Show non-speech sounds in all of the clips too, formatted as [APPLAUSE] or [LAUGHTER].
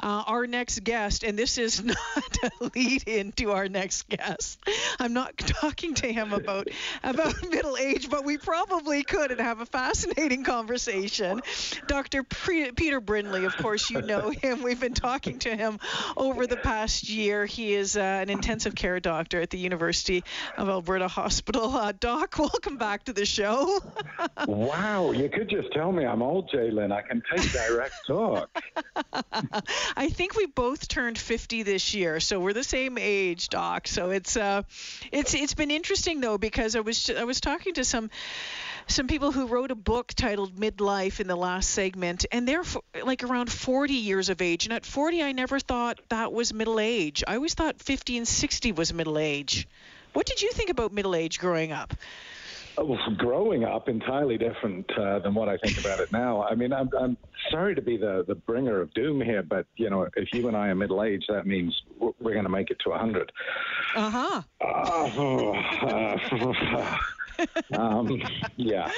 Uh, our next guest, and this is [LAUGHS] not a lead into our next guest. I'm not [LAUGHS] talking to him about about [LAUGHS] middle age, but we probably could and have a fascinating conversation. Dr. Pre- Peter Brindley, of course, you know him. We've been talking to him over the past year. He is uh, an intensive care doctor at the University of Alberta Hospital. Uh, Doc, welcome back to the show. wow, you could just tell me I'm old, Jaylen. I can take direct talk. [LAUGHS] I think we both turned 50 this year, so we're the same age, Doc. So it's uh, it's it's been interesting though because I was I was talking to some some people who wrote a book titled Midlife in the last segment, and they're f- like around 40 years of age. And at 40, I never thought that was middle age. I always thought 50 and 60 was middle age. What did you think about middle age growing up? Oh, growing up entirely different uh, than what I think about it now. I mean, I'm, I'm sorry to be the, the bringer of doom here, but you know, if you and I are middle aged, that means we're going to make it to 100. Uh-huh. Uh, [LAUGHS] um, [LAUGHS] yeah,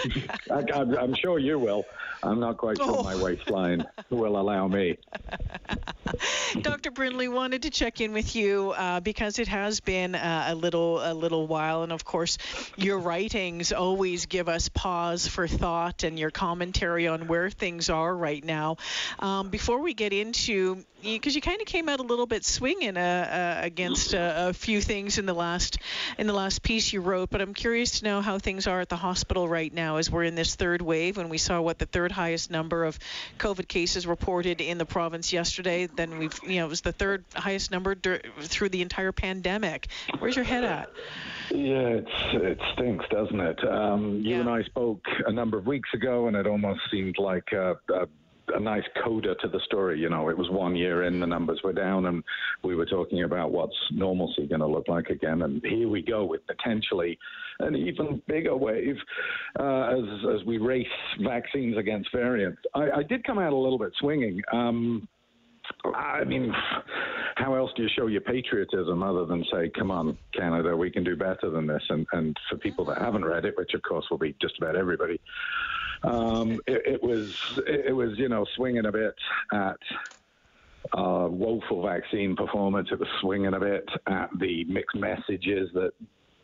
I, am sure you will. I'm not quite sure oh. my waistline will allow me. [LAUGHS] Dr. Brindley wanted to check in with you uh, because it has been uh, a little a little while, and of course, your writings always give us pause for thought and your commentary on where things are right now. Um, before we get into because you, you kind of came out a little bit swinging uh, uh, against a, a, few things in the last in the last piece you wrote, but I'm curious to know how things are at the hospital right now as we're in this third wave. When we saw what the third highest number of COVID cases reported in the province yesterday, then we've you know it was the third highest number dur- through the entire pandemic. Where's your head at? Yeah, it's it stinks, doesn't it? Um, you yeah. and I spoke a number of weeks ago, and it almost seemed like a, a a nice coda to the story. You know, it was one year in, the numbers were down, and we were talking about what's normalcy going to look like again. And here we go with potentially an even bigger wave uh, as as we race vaccines against variants. I, I did come out a little bit swinging. Um, I mean, how else do you show your patriotism other than say, "Come on, Canada, we can do better than this"? And and for people that haven't read it, which of course will be just about everybody, um, it, it, was it was you know swinging a bit at uh, woeful vaccine performance. It was swinging a bit at the mixed messages that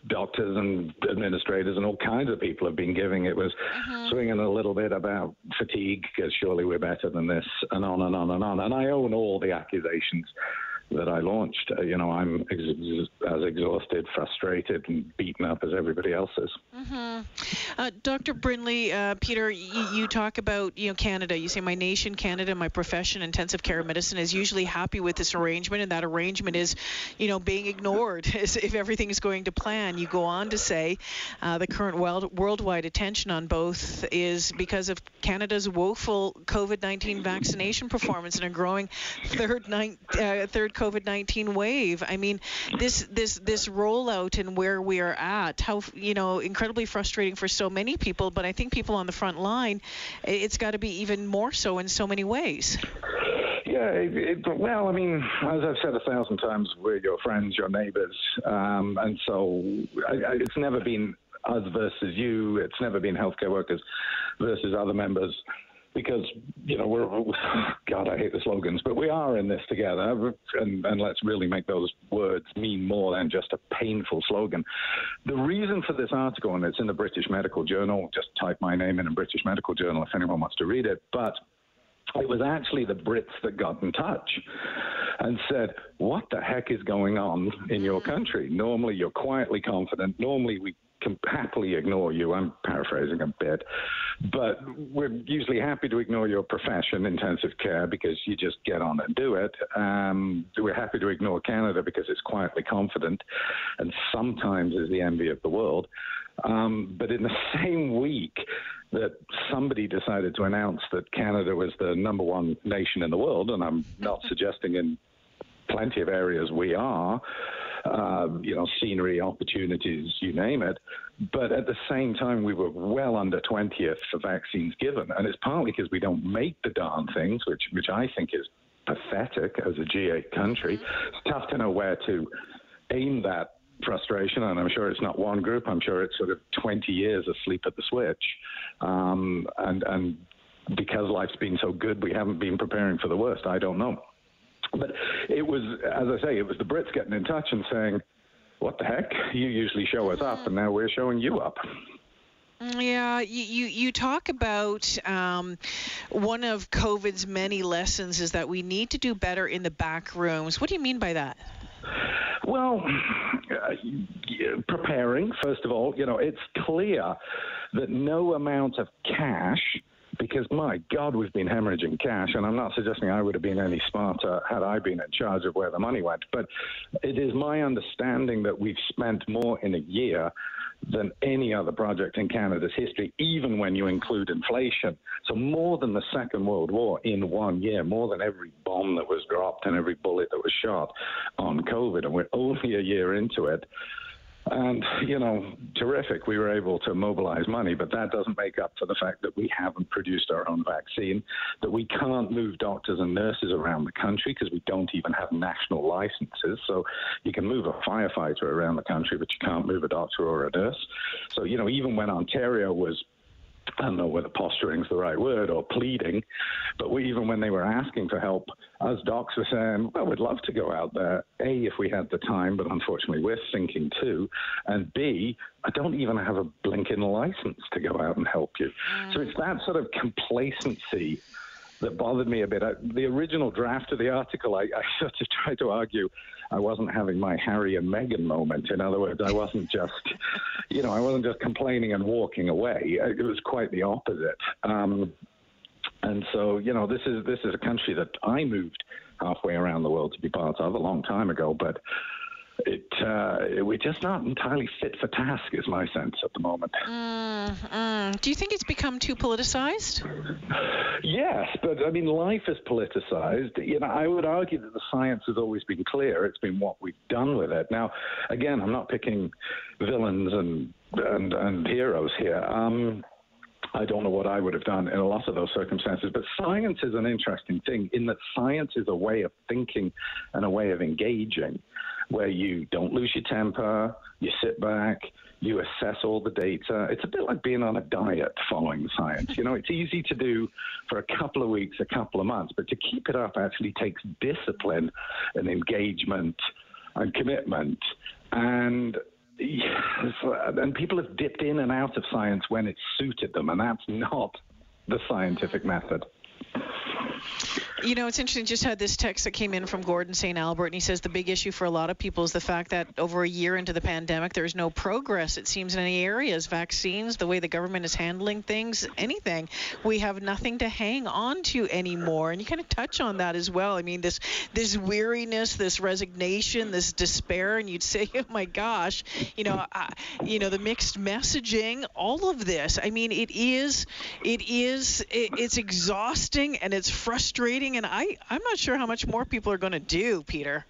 doctors and administrators and all kinds of people have been giving. It was uh-huh. swinging a little bit about fatigue because surely we're better than this, and on and on and on. And I own all the accusations that I launched. Uh, you know, I'm ex- as exhausted, frustrated, and beaten up as everybody else is. Mm-hmm. Uh, Dr. Brindley, uh, Peter, you, you, talk about you know Canada. You say my nation, Canada, my profession, intensive care medicine is usually happy with this arrangement, and that arrangement is, you know, being ignored [LAUGHS] if everything is going to plan. You go on to say uh, the current world, worldwide attention on both is because of Canada's woeful COVID-19 vaccination performance and a growing third, ni- uh, third COVID-19 wave. I mean, this this this rollout and where we are at, how you know, incredibly frustrating for so many people. But I think people on the front line, it's got to be even more so in so many ways. Yeah, it, it, well, I mean, as I've said a thousand times, we're your friends, your neighbours, um, and so I, I, it's never been us versus you. It's never been healthcare workers versus other members because you know we're [LAUGHS] God I hate the slogans, but we are in this together, and, and let's really make those words mean more than just a painful slogan. The reason for this article, and it's in the British Medical Journal. Just type my name in a British Medical Journal if anyone wants to read it, but. It was actually the Brits that got in touch and said, What the heck is going on in your country? Normally, you're quietly confident. Normally, we can happily ignore you. I'm paraphrasing a bit, but we're usually happy to ignore your profession, intensive care, because you just get on and do it. Um, we're happy to ignore Canada because it's quietly confident and sometimes is the envy of the world. Um, but in the [LAUGHS] same week that somebody decided to announce that Canada was the number one nation in the world, and I'm not [LAUGHS] suggesting in plenty of areas we are, uh, you know, scenery, opportunities, you name it. But at the same time, we were well under 20th for vaccines given. And it's partly because we don't make the darn things, which, which I think is pathetic as a G8 country. It's tough to know where to aim that frustration, and I'm sure it's not one group. I'm sure it's sort of 20 years asleep at the switch, um, and and because life's been so good, we haven't been preparing for the worst. I don't know, but it was, as I say, it was the Brits getting in touch and saying, "What the heck? You usually show us up, and now we're showing you up." Yeah, you, you, you talk about um, one of COVID's many lessons is that we need to do better in the back rooms. What do you mean by that? Well, uh, preparing, first of all, you know, it's clear that no amount of cash because my God, we've been hemorrhaging cash, and I'm not suggesting I would have been any smarter had I been in charge of where the money went. But it is my understanding that we've spent more in a year than any other project in Canada's history, even when you include inflation. So, more than the Second World War in one year, more than every bomb that was dropped and every bullet that was shot on COVID. And we're only a year into it. And, you know, terrific. We were able to mobilize money, but that doesn't make up for the fact that we haven't produced our own vaccine, that we can't move doctors and nurses around the country because we don't even have national licenses. So you can move a firefighter around the country, but you can't move a doctor or a nurse. So, you know, even when Ontario was I don't know whether posturing is the right word or pleading, but we, even when they were asking for help, us docs were saying, well, we'd love to go out there. A, if we had the time, but unfortunately we're thinking too. And B, I don't even have a blinking license to go out and help you. Mm. So it's that sort of complacency that bothered me a bit. I, the original draft of the article, I, I [LAUGHS] sort of tried to argue I wasn't having my Harry and Meghan moment. In other words, I wasn't just, you know, I wasn't just complaining and walking away. It was quite the opposite. Um, and so, you know, this is this is a country that I moved halfway around the world to be part of a long time ago, but it uh, we're just not entirely fit for task, is my sense at the moment. Mm, mm. Do you think it's become too politicized? Yes, but I mean, life is politicized. You know, I would argue that the science has always been clear. It's been what we've done with it. Now, again, I'm not picking villains and and, and heroes here. Um, I don't know what I would have done in a lot of those circumstances. But science is an interesting thing in that science is a way of thinking and a way of engaging where you don't lose your temper, you sit back, you assess all the data. It's a bit like being on a diet following science. You know, it's easy to do for a couple of weeks, a couple of months, but to keep it up actually takes discipline and engagement and commitment. And and people have dipped in and out of science when it suited them, and that's not the scientific method. You know, it's interesting. Just had this text that came in from Gordon St. Albert, and he says the big issue for a lot of people is the fact that over a year into the pandemic, there's no progress, it seems, in any areas vaccines, the way the government is handling things, anything. We have nothing to hang on to anymore. And you kind of touch on that as well. I mean, this, this weariness, this resignation, this despair, and you'd say, oh my gosh, you know, uh, you know, the mixed messaging, all of this. I mean, it is, it is, it, it's exhausting and it's frustrating, and I I'm not sure how much more people are going to do, Peter.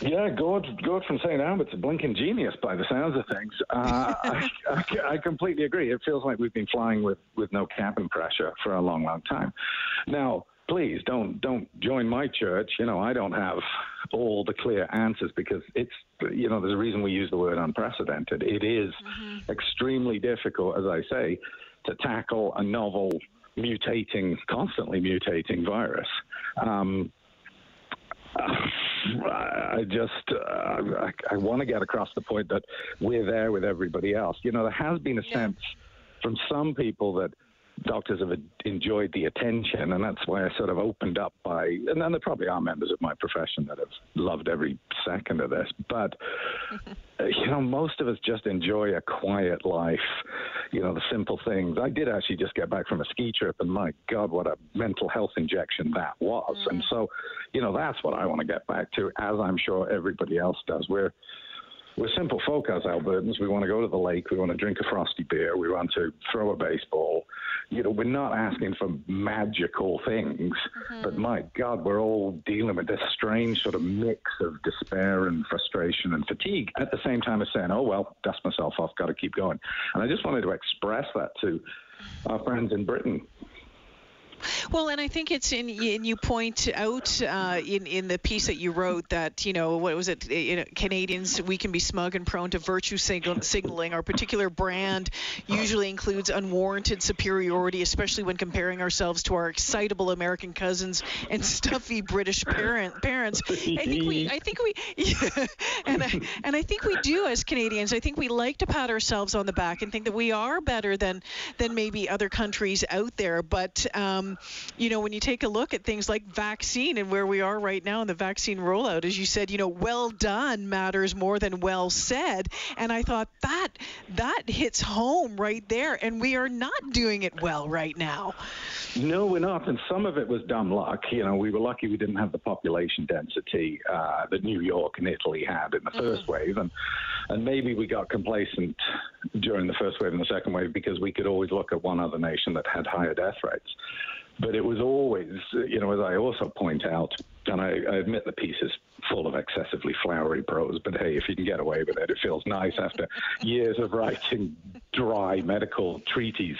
Yeah, Gord, Gord from St. Albert's a blinking genius by the sounds of things. Uh, I, I, I, completely agree. It feels like we've been flying with, with no cabin pressure for a long, long time. Now, please don't don't join my church. You know, I don't have all the clear answers because it's you know there's a reason we use the word unprecedented. It is mm-hmm. extremely difficult, as I say, to tackle a novel mutating, constantly mutating virus. Um, I just uh, I, I want to get across the point that we're there with everybody else. You know, there has been a sense from some people that doctors have enjoyed the attention, and that's why I sort of opened up by, and then there probably are members of my profession that have loved every second of this, but [LAUGHS] you know, most of us just enjoy a quiet life, you know, the simple things. I did actually just get back from a ski trip, and my God, what a mental health injection that was. Mm. And so, you know, that's what I want to get back to, as I'm sure everybody else does. We're we're simple folk as Albertans. We want to go to the lake. We want to drink a frosty beer. We want to throw a baseball. You know, we're not asking for magical things, mm-hmm. but my God, we're all dealing with this strange sort of mix of despair and frustration and fatigue at the same time as saying, oh, well, dust myself off, got to keep going. And I just wanted to express that to our friends in Britain Well, and I think it's in, and you point out uh, in in the piece that you wrote that you know what was it? You know, Canadians we can be smug and prone to virtue signaling. Our particular brand usually includes unwarranted superiority, especially when comparing ourselves to our excitable American cousins and stuffy British parent parents. I think we, [LAUGHS] I think we, yeah, [LAUGHS] and I, and I think we do as Canadians. I think we like to pat ourselves on the back and think that we are better than than maybe other countries out there, but um, you know, when you take a look at things like vaccine and where we are right now in the vaccine rollout, as you said, you know, well done matters more than well said. And I thought that that hits home right there. And we are not doing it well right now. No, we're not. And some of it was dumb luck. You know, we were lucky we didn't have the population density uh, that New York and Italy had in the 1st mm-hmm. wave. And, and maybe we got complacent during the first wave and the second wave because we could always look at one other nation that had higher death rates. But it was always, you know, as I also point out, and I, I admit the piece is full of excessively flowery prose, but hey, if you can get away with it, it feels nice after years of writing dry medical treaties.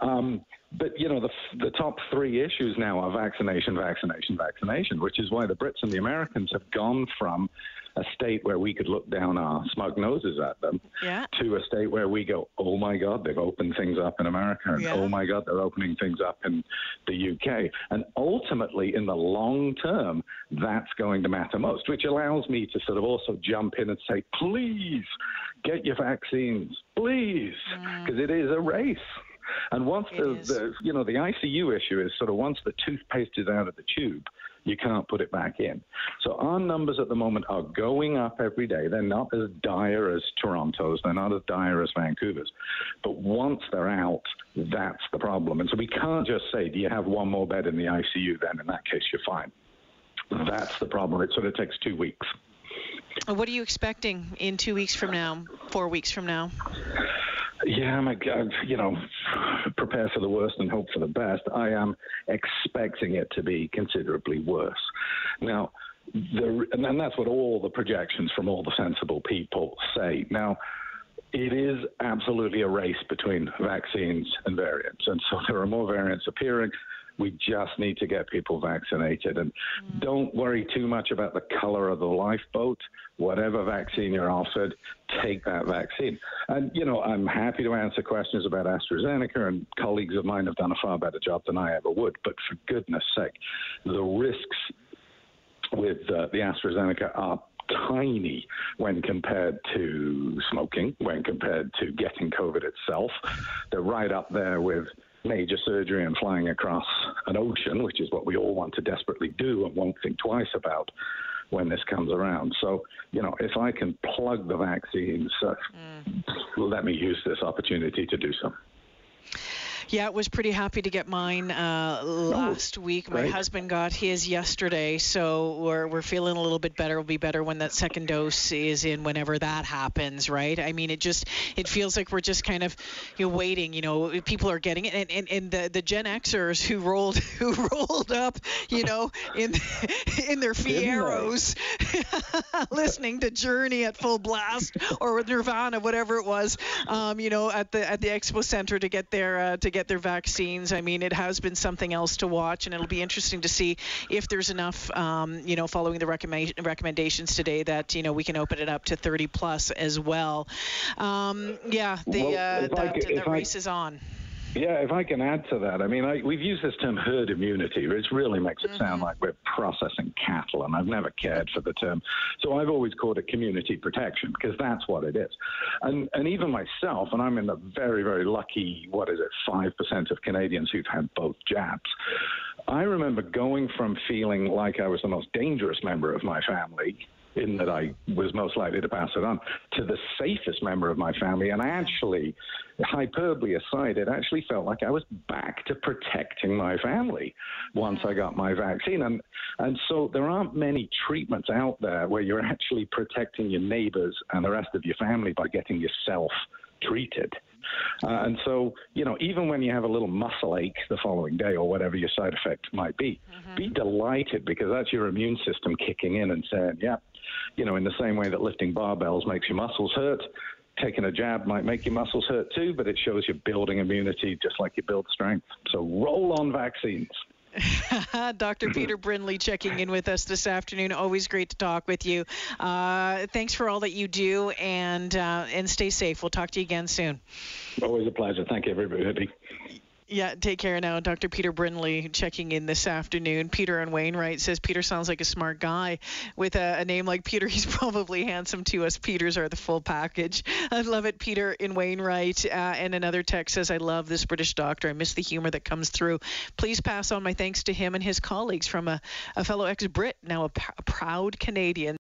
Um, but you know the the top three issues now are vaccination, vaccination, vaccination, which is why the Brits and the Americans have gone from a state where we could look down our smug noses at them yeah. to a state where we go, oh my God, they've opened things up in America, and yeah. oh my God, they're opening things up in the UK. And ultimately, in the long term, that's going to matter most, which allows me to sort of also jump in and say, please get your vaccines, please, because mm. it is a race. And once the, the, you know the ICU issue is sort of once the toothpaste is out of the tube, you can't put it back in. So our numbers at the moment are going up every day. They're not as dire as Toronto's, they're not as dire as Vancouver's. But once they're out, that's the problem. And so we can't just say, do you have one more bed in the ICU? Then in that case, you're fine. That's the problem. It sort of takes two weeks. What are you expecting in two weeks from now, four weeks from now? Yeah, I'm, you know, prepare for the worst and hope for the best. I am expecting it to be considerably worse. Now, the, and that's what all the projections from all the sensible people say. Now, it is absolutely a race between vaccines and variants. And so there are more variants appearing. We just need to get people vaccinated. And don't worry too much about the color of the lifeboat. Whatever vaccine you're offered, take that vaccine. And, you know, I'm happy to answer questions about AstraZeneca, and colleagues of mine have done a far better job than I ever would. But for goodness sake, the risks with uh, the AstraZeneca are tiny when compared to smoking, when compared to getting COVID itself. They're right up there with major surgery and flying across an ocean, which is what we all want to desperately do and won't think twice about when this comes around. So, you know, if I can plug the vaccines, uh, mm. let me use this opportunity to do so. Yeah, was pretty happy to get mine uh, last oh, week. My husband got his yesterday, so we're we're feeling a little bit better. We'll be better when that second dose is in, whenever that happens, right? I mean, it just it feels like we're just kind of you know, waiting. You know, people are getting it, and, and, and the the Gen Xers who rolled [LAUGHS] who rolled up, you know, in [LAUGHS] in their Fieros, [LAUGHS] listening to Journey at full blast or Nirvana, whatever it was, um, you know, at the at the Expo Center to get their uh, to get their vaccines. I mean, it has been something else to watch, and it'll be interesting to see if there's enough, um, you know, following the recommend- recommendations today that you know we can open it up to 30 plus as well. Um, yeah, the well, uh, that, the race I, is on. Yeah, if I can add to that, I mean, I, we've used this term herd immunity, which really makes it mm-hmm. sound like we're processing cattle, and I've never cared for the term. So I've always called it community protection because that's what it is. And, and even myself, and I'm in the very, very lucky, what is it, 5% of Canadians who've had both jabs. I remember going from feeling like I was the most dangerous member of my family in that I was most likely to pass it on to the safest member of my family. And I actually, hyperbole aside, it actually felt like I was back to protecting my family once I got my vaccine. And, and so there aren't many treatments out there where you're actually protecting your neighbors and the rest of your family by getting yourself treated. Uh, and so, you know, even when you have a little muscle ache the following day or whatever your side effect might be, mm-hmm. be delighted because that's your immune system kicking in and saying, yeah, you know, in the same way that lifting barbells makes your muscles hurt, taking a jab might make your muscles hurt too, but it shows you're building immunity just like you build strength. So roll on vaccines. [LAUGHS] Dr. Peter [CLEARS THROAT] Brindley checking in with us this afternoon. Always great to talk with you. Uh, thanks for all that you do, and uh, and stay safe. We'll talk to you again soon. Always a pleasure. Thank you, everybody. Yeah, take care now. Dr. Peter Brindley checking in this afternoon. Peter and Wainwright says Peter sounds like a smart guy. With a, a, name like Peter, [LAUGHS] he's probably handsome to us. Peters are the full package. I love it, Peter in Wainwright. Uh, and another text says, I love this British doctor. I miss the humor that comes through. Please pass on my thanks to him and his colleagues from a, a fellow ex Brit, now a, p- a proud Canadian.